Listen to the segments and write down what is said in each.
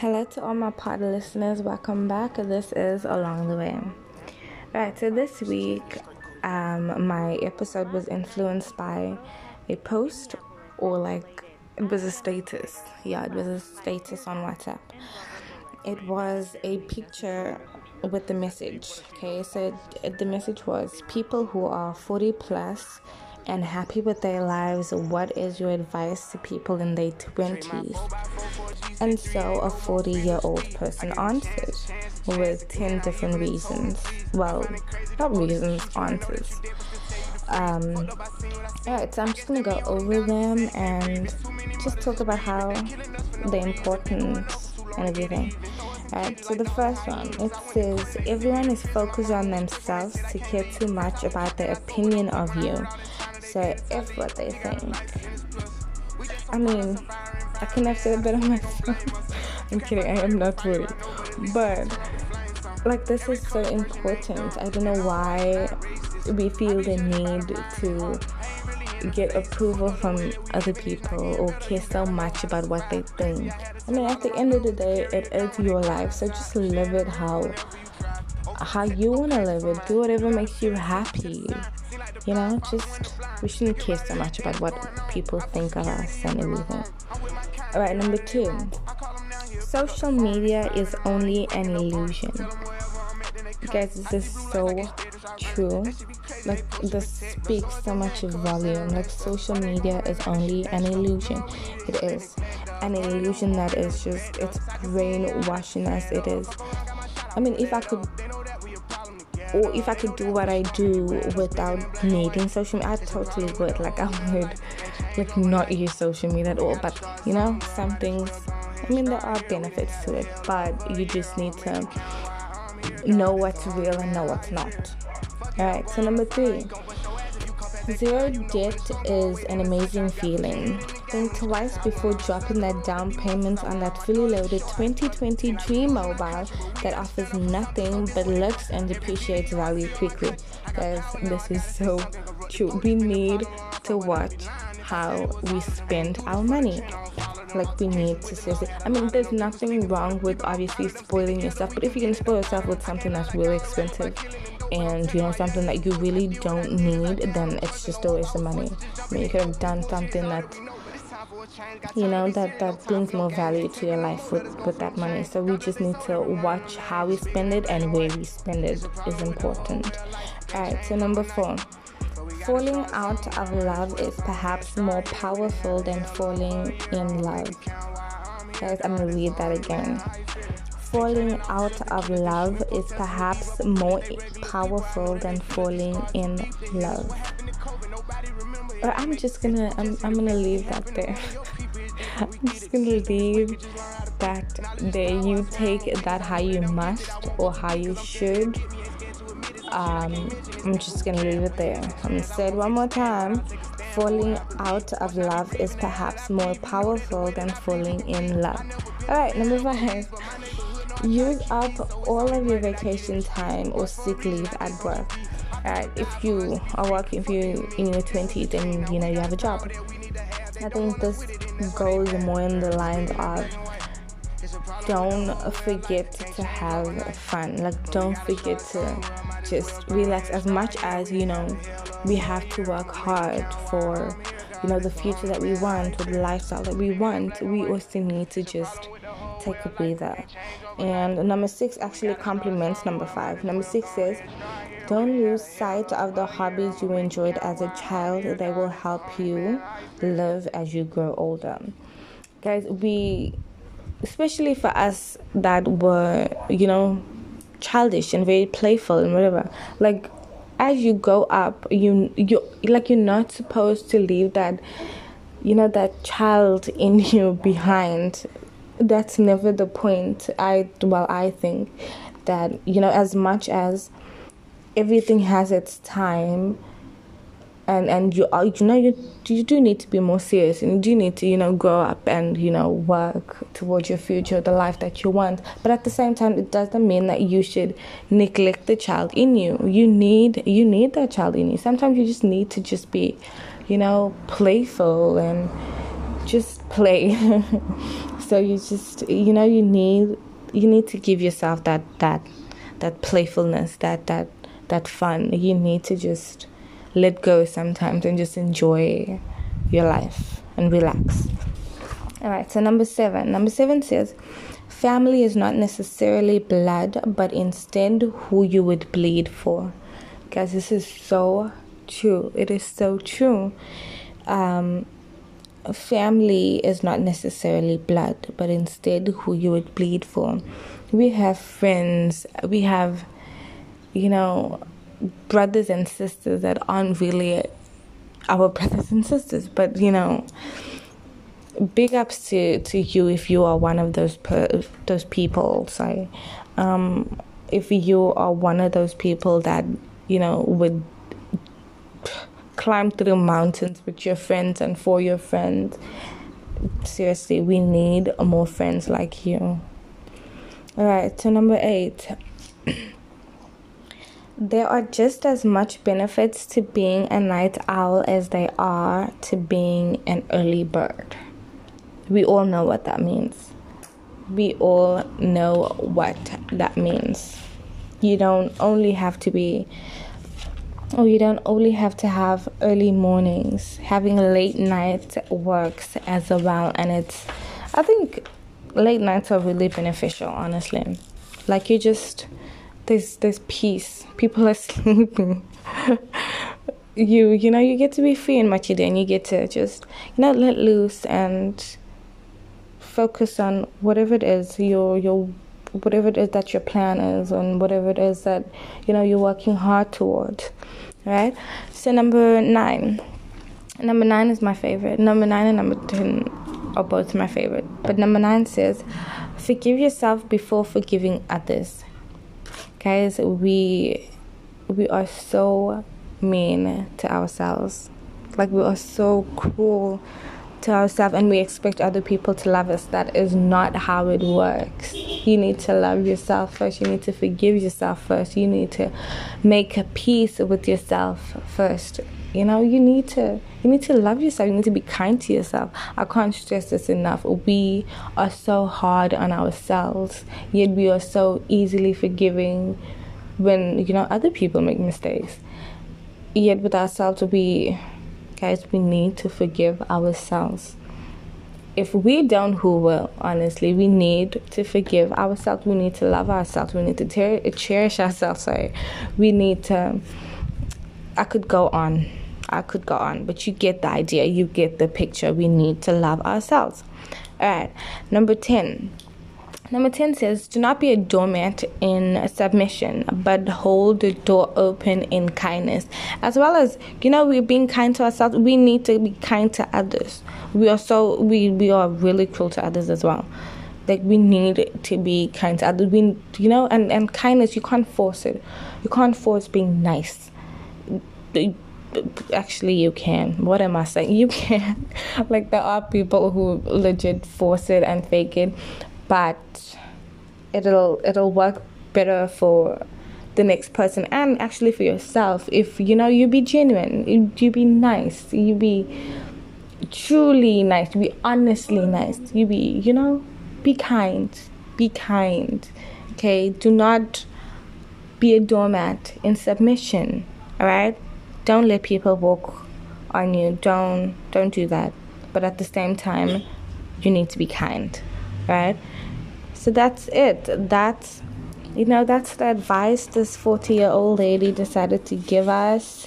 Hello to all my pod listeners. Welcome back. This is Along the Way. Right, so this week, um, my episode was influenced by a post or like it was a status. Yeah, it was a status on WhatsApp. It was a picture with the message. Okay, so it, the message was people who are 40 plus and happy with their lives, what is your advice to people in their 20s? And so a 40 year old person answered with 10 different reasons. Well, not reasons, answers. Um, Alright, so I'm just gonna go over them and just talk about how the importance and everything. Alright, so the first one it says everyone is focused on themselves to care too much about the opinion of you say if what they think. I mean, I can have said it better myself. I'm kidding, I am not worried. But like this is so important. I don't know why we feel the need to get approval from other people or care so much about what they think. I mean, at the end of the day, it is your life, so just live it how how you want to live it. Do whatever makes you happy. You know, just we shouldn't care so much about what people think of us and everything. All right, number two. Social media is only an illusion. Guys, this is so true. Like, this speaks so much volume. Like, social media is only an illusion. It is an illusion that is just, it's brainwashing us. It is. I mean, if I could or if I could do what I do without needing social media, I totally would. Like I would like not use social media at all. But you know, some things I mean there are benefits to it, but you just need to know what's real and know what's not. Alright, so number three. Zero debt is an amazing feeling. Think twice before dropping that down payment on that fully loaded 2020 Dream Mobile that offers nothing but looks and depreciates value quickly. Guys, this is so true. We need to watch how we spend our money. Like we need to seriously. I mean, there's nothing wrong with obviously spoiling yourself, but if you can spoil yourself with something that's really expensive and you know something that you really don't need, then it's just a waste of money. I mean, you could have done something that you know that that brings more value to your life with with that money. So we just need to watch how we spend it and where we spend it is important. All right. So number four. Falling out of love is perhaps more powerful than falling in love. Guys, I'm gonna read that again falling out of love is perhaps more powerful than falling in love. Or I'm just gonna I'm, I'm gonna leave that there. I'm just gonna leave that there. You take that how you must or how you should. Um, I'm just gonna leave it there. I'm gonna say it one more time. Falling out of love is perhaps more powerful than falling in love. Alright, number five. Use up all of your vacation time or sick leave at work. Alright, if you are working, if you in your 20s and you know you have a job, I think this goes more in the lines of don't forget to have fun. Like, don't forget to just relax as much as you know we have to work hard for you know the future that we want or the lifestyle that we want. We also need to just take a breather. And number six actually complements number five. Number six says, don't lose sight of the hobbies you enjoyed as a child. They will help you live as you grow older. Guys, we, especially for us that were, you know, childish and very playful and whatever, like as you go up, you you like you're not supposed to leave that you know that child in you behind that's never the point i well i think that you know as much as everything has its time and and you are you know you you do need to be more serious and you do need to you know grow up and you know work towards your future the life that you want. But at the same time it doesn't mean that you should neglect the child in you. You need you need that child in you. Sometimes you just need to just be you know playful and just play. So you just you know you need you need to give yourself that that that playfulness that that that fun. You need to just let go sometimes and just enjoy your life and relax. All right so number seven. Number seven says family is not necessarily blood but instead who you would bleed for. Guys this is so true. It is so true. Um, family is not necessarily blood, but instead who you would bleed for. We have friends, we have, you know, brothers and sisters that aren't really our brothers and sisters, but you know, big ups to, to you if you are one of those per, those people. Sorry, um, if you are one of those people that you know would climb through mountains with your friends and for your friends. Seriously, we need more friends like you. Alright, so number eight. there are just as much benefits to being a night owl as they are to being an early bird. We all know what that means. We all know what that means. You don't only have to be Oh, you don't only have to have early mornings. Having late nights works as well, and it's. I think late nights are really beneficial. Honestly, like you just there's there's peace. People are sleeping. you you know you get to be free in do, and you get to just you know let loose and focus on whatever it is your your whatever it is that your plan is and whatever it is that you know you're working hard towards right? So number nine. Number nine is my favorite. Number nine and number 10 are both my favorite. But number nine says forgive yourself before forgiving others guys we we are so mean to ourselves like we are so cruel to ourselves and we expect other people to love us. That is not how it works. You need to love yourself first. You need to forgive yourself first. You need to make peace with yourself first. You know, you need to you need to love yourself. You need to be kind to yourself. I can't stress this enough. We are so hard on ourselves, yet we are so easily forgiving when you know other people make mistakes. Yet with ourselves we Guys, we need to forgive ourselves. If we don't, who will? Honestly, we need to forgive ourselves. We need to love ourselves. We need to ter- cherish ourselves. Sorry, we need to. I could go on. I could go on, but you get the idea. You get the picture. We need to love ourselves. All right. Number ten Number 10 says, Do not be a doormat in submission, but hold the door open in kindness. As well as, you know, we're being kind to ourselves, we need to be kind to others. We are so, we, we are really cruel to others as well. Like, we need to be kind to others. We, you know, and, and kindness, you can't force it. You can't force being nice. Actually, you can. What am I saying? You can. like, there are people who legit force it and fake it but it'll it'll work better for the next person and actually for yourself if you know you be genuine you be nice you be truly nice you be honestly nice you be you know be kind be kind okay do not be a doormat in submission all right don't let people walk on you don't don't do that but at the same time you need to be kind right so that's it. That's you know, that's the advice this 40 year old lady decided to give us.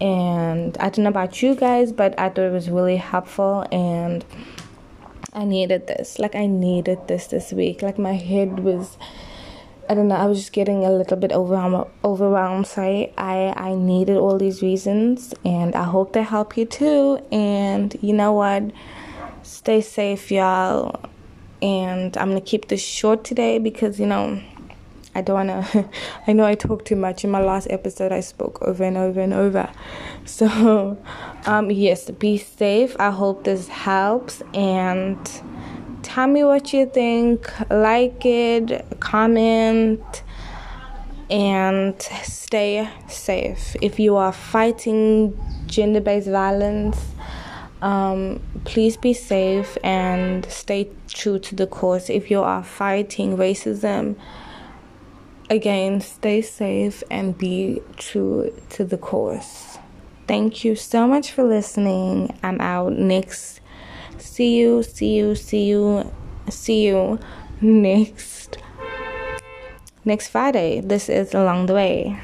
And I don't know about you guys, but I thought it was really helpful and I needed this. Like, I needed this this week. Like, my head was, I don't know, I was just getting a little bit overwhelmed. overwhelmed sorry. I, I needed all these reasons and I hope they help you too. And you know what? Stay safe, y'all and I'm gonna keep this short today because you know I don't wanna. I know I talked too much in my last episode. I spoke over and over and over. So, um, yes, be safe. I hope this helps and tell me what you think. Like it, comment, and stay safe. If you are fighting gender-based violence Um, please be safe and stay true to the course. If you are fighting racism, again, stay safe and be true to the course. Thank you so much for listening. I'm out next. See you, see you, see you, see you next next Friday. This is along the way.